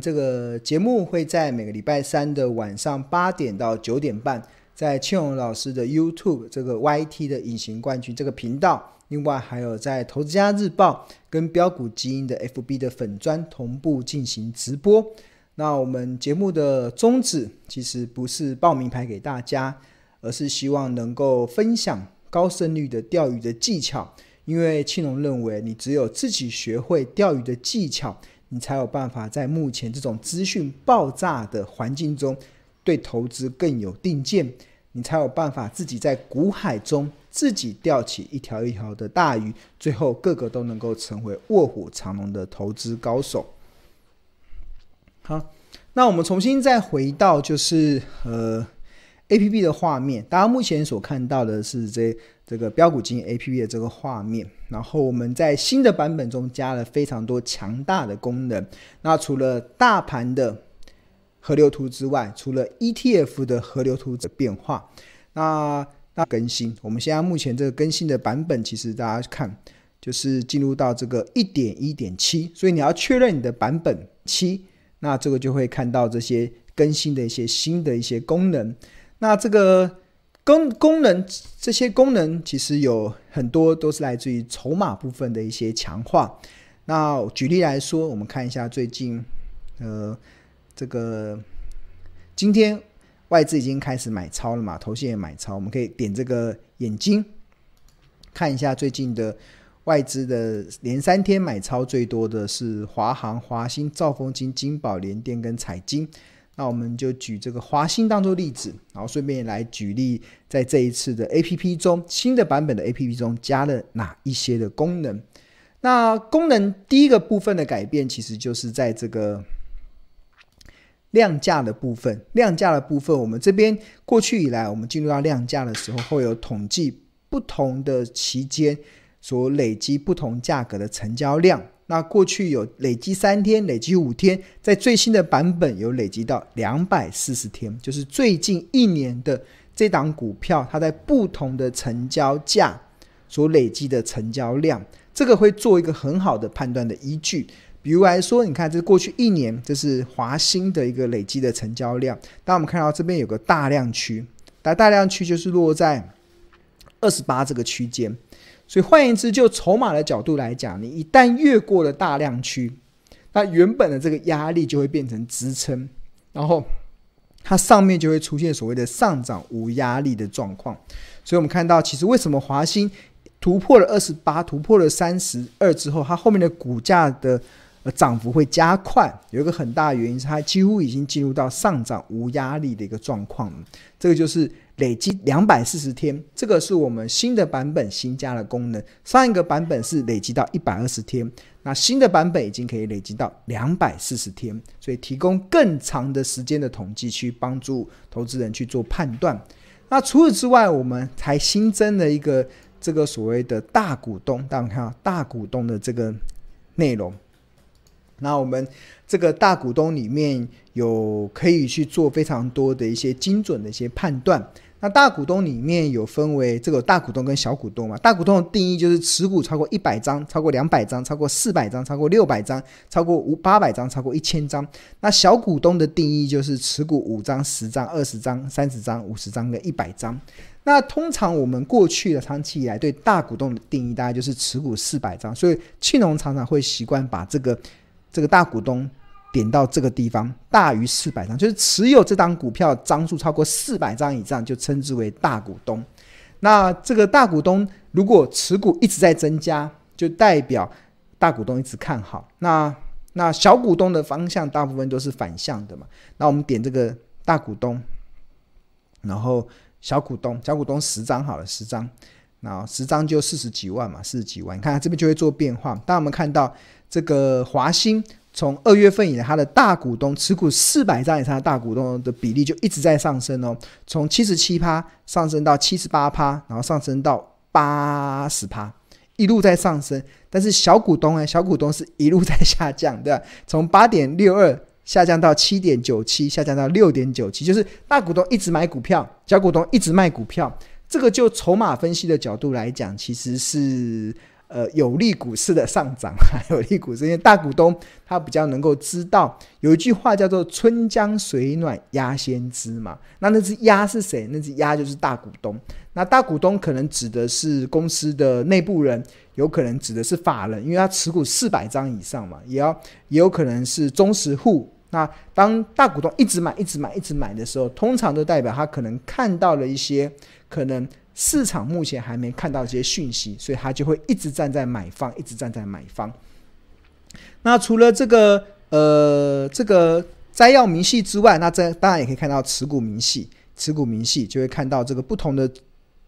这个节目会在每个礼拜三的晚上八点到九点半，在庆荣老师的 YouTube 这个 YT 的隐形冠军这个频道，另外还有在投资家日报跟标股基因的 FB 的粉砖同步进行直播。那我们节目的宗旨其实不是报名牌给大家，而是希望能够分享高胜率的钓鱼的技巧。因为庆龙认为，你只有自己学会钓鱼的技巧，你才有办法在目前这种资讯爆炸的环境中，对投资更有定见。你才有办法自己在股海中自己钓起一条一条的大鱼，最后个个都能够成为卧虎藏龙的投资高手。好，那我们重新再回到就是呃 APP 的画面，大家目前所看到的是这。这个标股基因 APP 的这个画面，然后我们在新的版本中加了非常多强大的功能。那除了大盘的河流图之外，除了 ETF 的河流图的变化，那那更新，我们现在目前这个更新的版本，其实大家看就是进入到这个一点一点七，所以你要确认你的版本七，那这个就会看到这些更新的一些新的一些功能。那这个。功功能这些功能其实有很多都是来自于筹码部分的一些强化。那举例来说，我们看一下最近，呃，这个今天外资已经开始买超了嘛，头线也买超，我们可以点这个眼睛看一下最近的外资的连三天买超最多的是华航、华兴、兆丰金、金宝、联电跟彩晶。那我们就举这个华兴当做例子，然后顺便来举例，在这一次的 APP 中，新的版本的 APP 中加了哪一些的功能？那功能第一个部分的改变，其实就是在这个量价的部分。量价的部分，我们这边过去以来，我们进入到量价的时候，会有统计不同的期间所累积不同价格的成交量。那过去有累积三天，累积五天，在最新的版本有累积到两百四十天，就是最近一年的这档股票，它在不同的成交价所累积的成交量，这个会做一个很好的判断的依据。比如来说，你看这过去一年，这是华兴的一个累积的成交量，当我们看到这边有个大量区，那大量区就是落在二十八这个区间。所以换言之，就筹码的角度来讲，你一旦越过了大量区，那原本的这个压力就会变成支撑，然后它上面就会出现所谓的上涨无压力的状况。所以我们看到，其实为什么华兴突破了二十八，突破了三十二之后，它后面的股价的涨幅会加快，有一个很大的原因是它几乎已经进入到上涨无压力的一个状况。这个就是。累积两百四十天，这个是我们新的版本新加的功能。上一个版本是累积到一百二十天，那新的版本已经可以累积到两百四十天，所以提供更长的时间的统计去帮助投资人去做判断。那除此之外，我们还新增了一个这个所谓的大股东，大家看大股东的这个内容。那我们这个大股东里面有可以去做非常多的一些精准的一些判断。那大股东里面有分为这个大股东跟小股东嘛？大股东的定义就是持股超过一百张、超过两百张、超过四百张、超过六百张、超过五八百张、超过一千张。那小股东的定义就是持股五张、十张、二十张、三十张、五十张跟一百张。那通常我们过去的长期以来对大股东的定义大概就是持股四百张，所以庆隆常常会习惯把这个。这个大股东点到这个地方，大于四百张，就是持有这张股票张数超过四百张以上，就称之为大股东。那这个大股东如果持股一直在增加，就代表大股东一直看好。那那小股东的方向大部分都是反向的嘛。那我们点这个大股东，然后小股东，小股东十张好了，十张，那十张就四十几万嘛，四十几万。你看这边就会做变化。当我们看到。这个华兴从二月份以来，它的大股东持股四百张以上的大股东的比例就一直在上升哦，从七十七趴上升到七十八趴，然后上升到八十趴，一路在上升。但是小股东呢，小股东是一路在下降，对吧？从八点六二下降到七点九七，下降到六点九七，就是大股东一直买股票，小股东一直卖股票。这个就筹码分析的角度来讲，其实是。呃有利股市的上涨，有利股市，因为大股东他比较能够知道，有一句话叫做“春江水暖鸭先知”嘛。那那只鸭是谁？那只鸭就是大股东。那大股东可能指的是公司的内部人，有可能指的是法人，因为他持股四百张以上嘛，也要也有可能是中实户。那当大股东一直买、一直买、一直买的时候，通常都代表他可能看到了一些可能市场目前还没看到这些讯息，所以他就会一直站在买方，一直站在买方。那除了这个呃这个摘要明细之外，那这当然也可以看到持股明细，持股明细就会看到这个不同的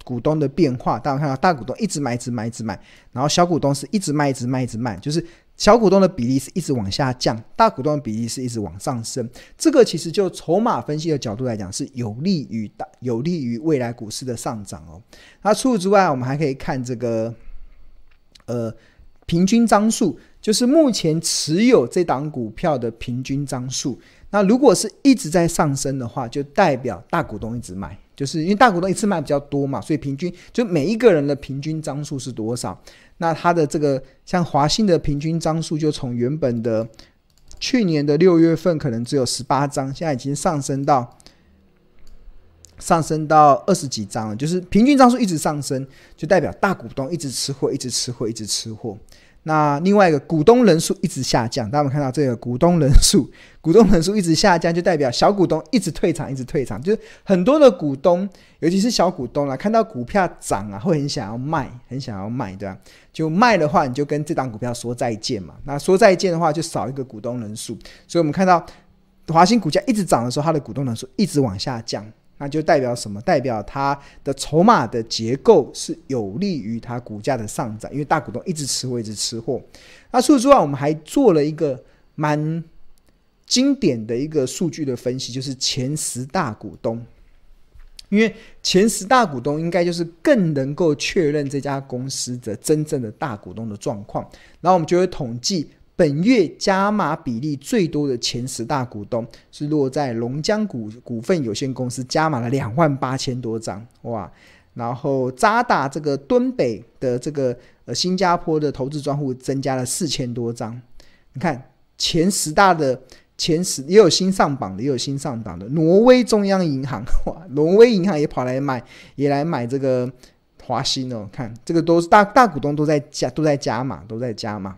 股东的变化。大家看到大股东一直买、一直买、一直买，然后小股东是一直卖、一直卖、一直卖，就是。小股东的比例是一直往下降，大股东的比例是一直往上升。这个其实就筹码分析的角度来讲，是有利于大有利于未来股市的上涨哦。那除此之外，我们还可以看这个呃平均张数，就是目前持有这档股票的平均张数。那如果是一直在上升的话，就代表大股东一直买，就是因为大股东一次买比较多嘛，所以平均就每一个人的平均张数是多少？那它的这个像华信的平均张数，就从原本的去年的六月份可能只有十八张，现在已经上升到上升到二十几张了。就是平均张数一直上升，就代表大股东一直吃货，一直吃货，一直吃货。那另外一个股东人数一直下降，大家有看到这个股东人数，股东人数一直下降，就代表小股东一直退场，一直退场。就是很多的股东，尤其是小股东啊，看到股票涨啊，会很想要卖，很想要卖，对吧？就卖的话，你就跟这档股票说再见嘛。那说再见的话，就少一个股东人数。所以我们看到华兴股价一直涨的时候，它的股东人数一直往下降。那就代表什么？代表它的筹码的结构是有利于它股价的上涨，因为大股东一直吃货，一直吃货。那除此之外，我们还做了一个蛮经典的一个数据的分析，就是前十大股东。因为前十大股东应该就是更能够确认这家公司的真正的大股东的状况，然后我们就会统计。本月加码比例最多的前十大股东是落在龙江股股份有限公司，加码了两万八千多张，哇！然后渣打这个敦北的这个呃新加坡的投资专户增加了四千多张。你看前十大的前十也有新上榜的，也有新上榜的。挪威中央银行，哇！挪威银行也跑来买，也来买这个华兴哦。看这个都是大大股东都在加，都在加码，都在加码。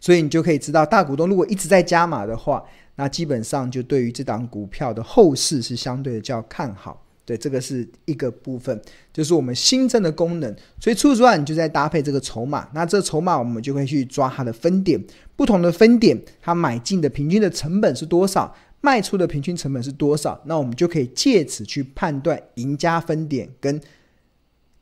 所以你就可以知道，大股东如果一直在加码的话，那基本上就对于这档股票的后市是相对的较看好。对，这个是一个部分，就是我们新增的功能。所以除此之外，你就在搭配这个筹码。那这筹码我们就可以去抓它的分点，不同的分点，它买进的平均的成本是多少，卖出的平均成本是多少，那我们就可以借此去判断赢家分点跟。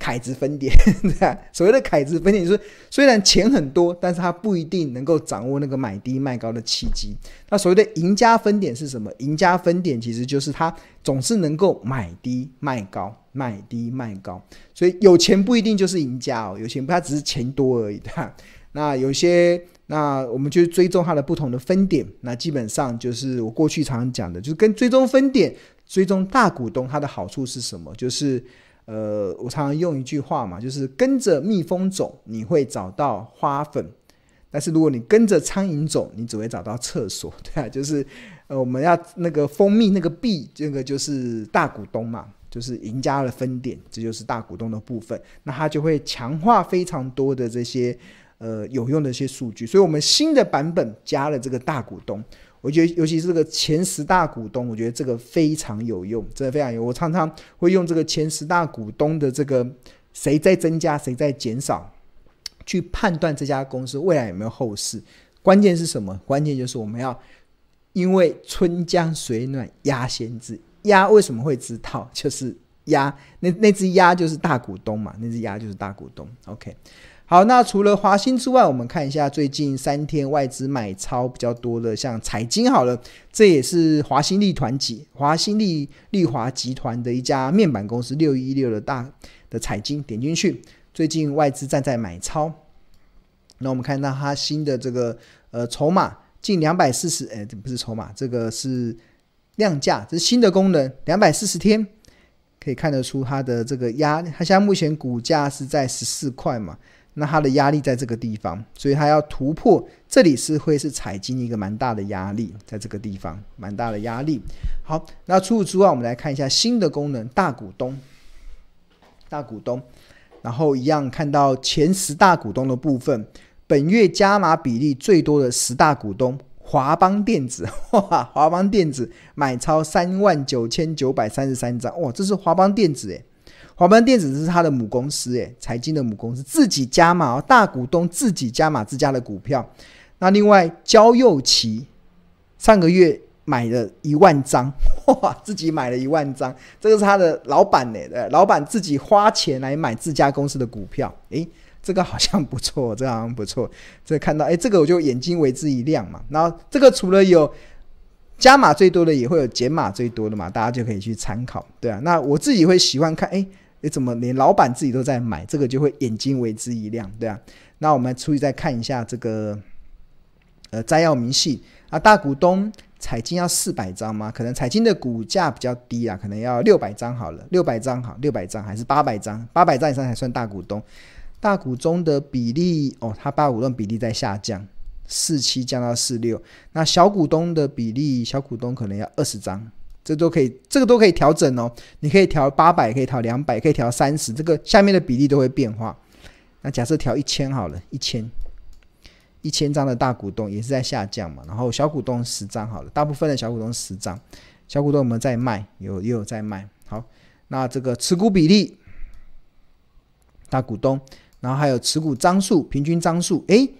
凯子分点，对吧？所谓的凯子分点，就是虽然钱很多，但是他不一定能够掌握那个买低卖高的契机。那所谓的赢家分点是什么？赢家分点其实就是他总是能够买低卖高，买低卖高。所以有钱不一定就是赢家哦，有钱不他只是钱多而已，对吧？那有些，那我们就追踪它的不同的分点。那基本上就是我过去常常讲的，就是跟追踪分点、追踪大股东，它的好处是什么？就是。呃，我常常用一句话嘛，就是跟着蜜蜂走，你会找到花粉；但是如果你跟着苍蝇走，你只会找到厕所，对啊，就是呃，我们要那个蜂蜜那个蜜，这个就是大股东嘛，就是赢家的分点，这就是大股东的部分，那它就会强化非常多的这些呃有用的一些数据，所以我们新的版本加了这个大股东。我觉得，尤其是这个前十大股东，我觉得这个非常有用，真的非常有用。我常常会用这个前十大股东的这个谁在增加，谁在减少，去判断这家公司未来有没有后市。关键是什么？关键就是我们要，因为春江水暖鸭先知，鸭为什么会知道？就是鸭，那那只鸭就是大股东嘛，那只鸭就是大股东。OK。好，那除了华兴之外，我们看一下最近三天外资买超比较多的，像彩晶好了，这也是华兴力团集、华兴力力华集团的一家面板公司，六一六的大的彩晶，点进去，最近外资站在买超。那我们看到它新的这个呃筹码近两百四十，哎，这不是筹码，这个是量价，这是新的功能，两百四十天可以看得出它的这个压，它现在目前股价是在十四块嘛。那它的压力在这个地方，所以它要突破，这里是会是彩晶一个蛮大的压力，在这个地方蛮大的压力。好，那除此之外，我们来看一下新的功能，大股东，大股东，然后一样看到前十大股东的部分，本月加码比例最多的十大股东，华邦电子，哇，华邦电子买超三万九千九百三十三张，哇，这是华邦电子诶。华邦电子是他的母公司，诶，财经的母公司自己加码哦，大股东自己加码自家的股票。那另外，焦祐齐上个月买了一万张，哇，自己买了一万张，这个是他的老板呢，老板自己花钱来买自家公司的股票，诶，这个好像不错，这个好像不错。这个看到，诶，这个我就眼睛为之一亮嘛。然后这个除了有加码最多的，也会有减码最多的嘛，大家就可以去参考，对啊。那我自己会喜欢看，诶。你怎么连老板自己都在买？这个就会眼睛为之一亮，对啊。那我们出去再看一下这个，呃，摘要明细啊，大股东彩金要四百张吗？可能彩金的股价比较低啊，可能要六百张好了，六百张好，六百张还是八百张？八百张以上才算大股东。大股东的比例哦，它大股东比例在下降，四七降到四六。那小股东的比例，小股东可能要二十张。这都可以，这个都可以调整哦。你可以调八百，可以调两百，可以调三十，这个下面的比例都会变化。那假设调一千好了，一千，一千张的大股东也是在下降嘛。然后小股东十张好了，大部分的小股东十张，小股东我们在卖，有也有在卖。好，那这个持股比例，大股东，然后还有持股张数，平均张数，诶，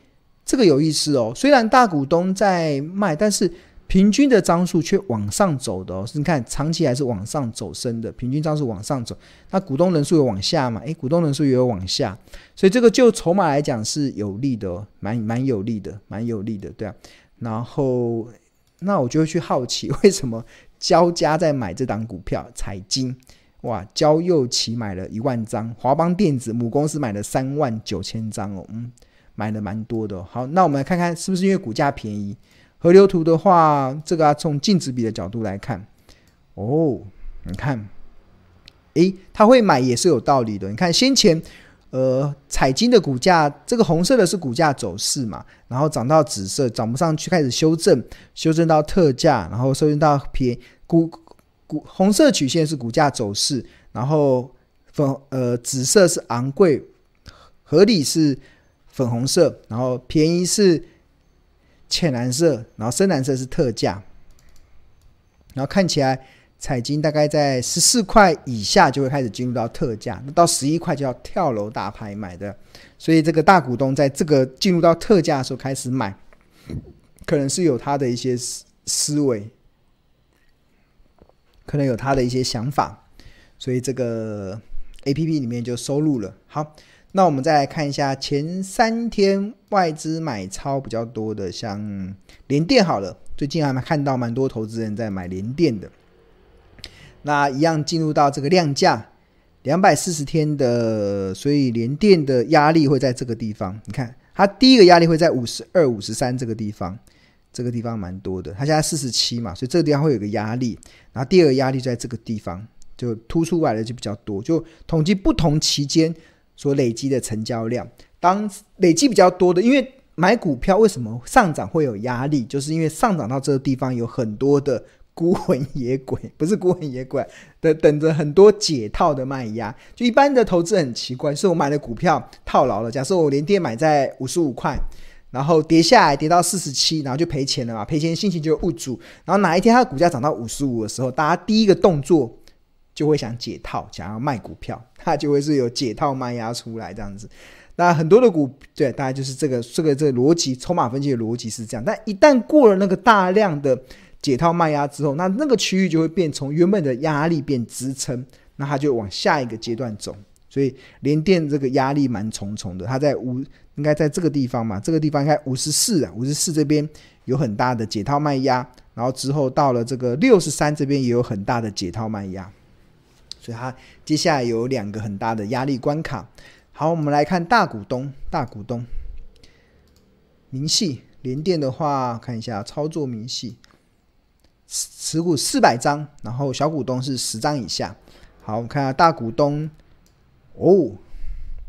这个有意思哦。虽然大股东在卖，但是。平均的张数却往上走的哦，是你看长期还是往上走升的，平均张数往上走，那股东人数有往下嘛？诶，股东人数也有往下，所以这个就筹码来讲是有利的哦，蛮蛮有利的，蛮有利的，对啊。然后那我就会去好奇，为什么焦家在买这档股票？彩晶哇，焦祐齐买了一万张，华邦电子母公司买了三万九千张哦，嗯，买了蛮多的哦。好，那我们来看看是不是因为股价便宜？河流图的话，这个要从净值比的角度来看，哦，你看，诶，他会买也是有道理的。你看先前，呃，彩金的股价，这个红色的是股价走势嘛，然后涨到紫色，涨不上去，开始修正，修正到特价，然后修正到偏股股红色曲线是股价走势，然后粉呃紫色是昂贵，合理是粉红色，然后便宜是。浅蓝色，然后深蓝色是特价，然后看起来彩金大概在十四块以下就会开始进入到特价，那到十一块就要跳楼大拍卖的，所以这个大股东在这个进入到特价的时候开始买，可能是有他的一些思思维，可能有他的一些想法，所以这个 APP 里面就收录了。好。那我们再来看一下前三天外资买超比较多的，像联电好了，最近还看到蛮多投资人在买联电的。那一样进入到这个量价两百四十天的，所以联电的压力会在这个地方。你看，它第一个压力会在五十二、五十三这个地方，这个地方蛮多的。它现在四十七嘛，所以这个地方会有个压力。然后第二个压力在这个地方，就突出来的就比较多。就统计不同期间。所累积的成交量，当累积比较多的，因为买股票为什么上涨会有压力？就是因为上涨到这个地方有很多的孤魂野鬼，不是孤魂野鬼的，等着很多解套的卖压。就一般的投资很奇怪，是我买的股票套牢了。假设我连跌买在五十五块，然后跌下来跌到四十七，然后就赔钱了嘛，赔钱心情就无助。然后哪一天它的股价涨到五十五的时候，大家第一个动作。就会想解套，想要卖股票，它就会是有解套卖压出来这样子。那很多的股，对，大概就是这个这个这个逻辑，筹码分析的逻辑是这样。但一旦过了那个大量的解套卖压之后，那那个区域就会变从原本的压力变支撑，那它就往下一个阶段走。所以联电这个压力蛮重重的，它在五应该在这个地方嘛，这个地方应该五十四啊，五十四这边有很大的解套卖压，然后之后到了这个六十三这边也有很大的解套卖压。所以它接下来有两个很大的压力关卡。好，我们来看大股东，大股东明细联电的话，看一下操作明细，持股四百张，然后小股东是十张以下。好，我们看下大股东哦，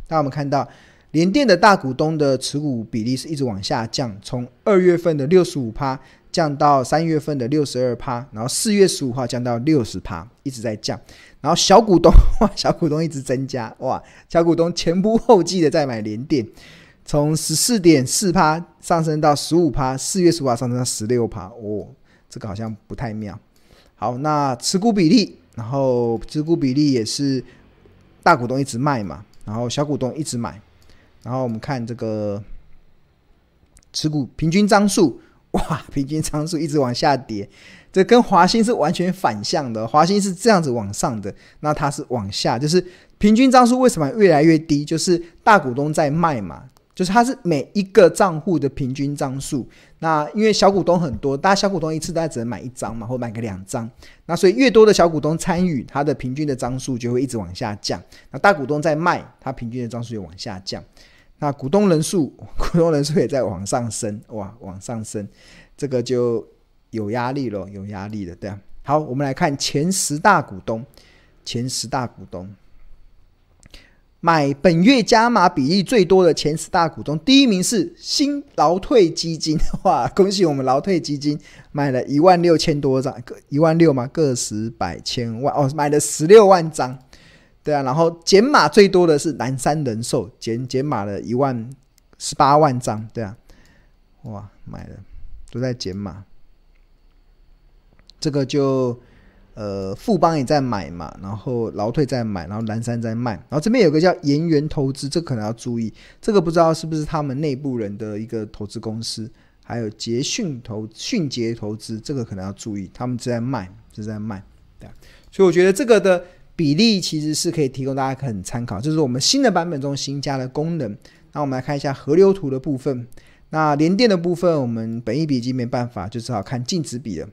那我们看到联电的大股东的持股比例是一直往下降，从二月份的六十五趴降到三月份的六十二趴，然后四月十五号降到六十趴，一直在降。然后小股东哇，小股东一直增加哇，小股东前仆后继的在买联电，从十四点四趴上升到十五趴，四月十五号上升到十六趴，哦，这个好像不太妙。好，那持股比例，然后持股比例也是大股东一直卖嘛，然后小股东一直买。然后我们看这个持股平均张数，哇，平均张数一直往下跌，这跟华兴是完全反向的。华兴是这样子往上的，那它是往下，就是平均张数为什么越来越低？就是大股东在卖嘛。就是它是每一个账户的平均张数，那因为小股东很多，大家小股东一次大家只能买一张嘛，或买个两张，那所以越多的小股东参与，它的平均的张数就会一直往下降。那大股东在卖，它平均的张数就往下降。那股东人数，股东人数也在往上升，哇，往上升，这个就有压力了，有压力了，对啊。好，我们来看前十大股东，前十大股东。买本月加码比例最多的前十大股东，第一名是新劳退基金，哇！恭喜我们劳退基金买了一万六千多张，一万六嘛，个十百千万哦，买了十六万张，对啊。然后减码最多的是南山人寿，减减码了一万十八万张，对啊，哇，买了都在减码，这个就。呃，富邦也在买嘛，然后劳退在买，然后南山在卖，然后这边有个叫盐源投资，这可能要注意，这个不知道是不是他们内部人的一个投资公司，还有捷讯投迅捷投资，这个可能要注意，他们是在卖，是在卖，对啊，所以我觉得这个的比例其实是可以提供大家可参考，这是我们新的版本中新加的功能。那我们来看一下河流图的部分，那连电的部分，我们本意笔记没办法，就只好看净值比了。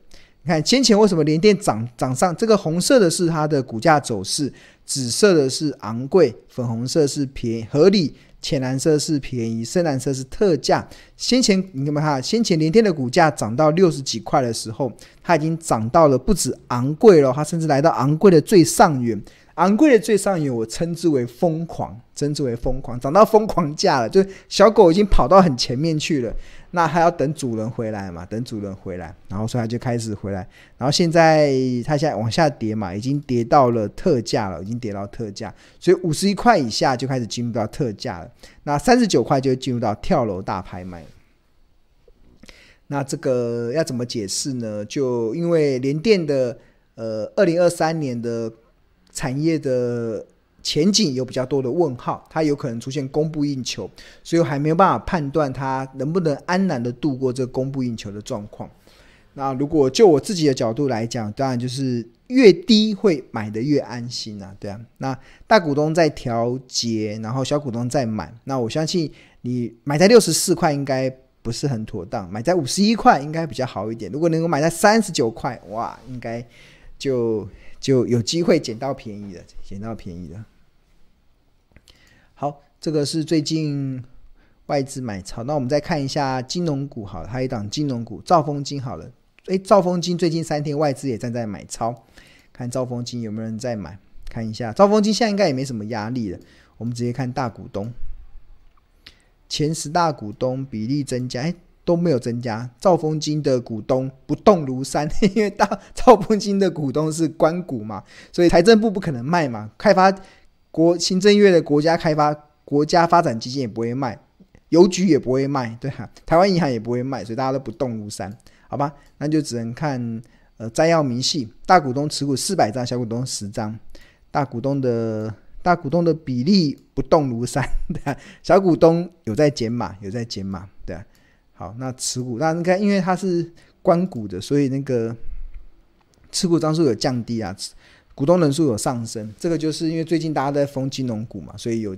你看先前为什么连电涨涨上？这个红色的是它的股价走势，紫色的是昂贵，粉红色是便宜合理，浅蓝色是便宜，深蓝色是特价。先前你看看？先前联电的股价涨到六十几块的时候，它已经涨到了不止昂贵了，它甚至来到昂贵的最上缘。昂贵的最上缘，我称之为疯狂，称之为疯狂，涨到疯狂价了，就小狗已经跑到很前面去了。那还要等主人回来嘛？等主人回来，然后所以他就开始回来。然后现在他现在往下跌嘛，已经跌到了特价了，已经跌到特价，所以五十一块以下就开始进入到特价了。那三十九块就进入到跳楼大拍卖。那这个要怎么解释呢？就因为联电的呃，二零二三年的产业的。前景有比较多的问号，它有可能出现供不应求，所以我还没有办法判断它能不能安然的度过这供不应求的状况。那如果就我自己的角度来讲，当然就是越低会买得越安心啊，对啊。那大股东在调节，然后小股东在买，那我相信你买在六十四块应该不是很妥当，买在五十一块应该比较好一点。如果能够买在三十九块，哇，应该就就有机会捡到便宜的，捡到便宜的。好，这个是最近外资买超。那我们再看一下金融股，好了，还有一档金融股兆丰金，好了，诶，兆丰金最近三天外资也站在买超，看兆丰金有没有人在买？看一下兆丰金现在应该也没什么压力了。我们直接看大股东，前十大股东比例增加，诶，都没有增加。兆丰金的股东不动如山，因为大兆丰金的股东是官股嘛，所以财政部不可能卖嘛，开发。国行政院的国家开发、国家发展基金也不会卖，邮局也不会卖，对、啊，台湾银行也不会卖，所以大家都不动如山，好吧？那就只能看呃摘要明细，大股东持股四百张，小股东十张，大股东的大股东的比例不动如山，对啊，小股东有在减码，有在减码，对啊。好，那持股那你看，因为它是官股的，所以那个持股张数有降低啊。股东人数有上升，这个就是因为最近大家都在封金融股嘛，所以有。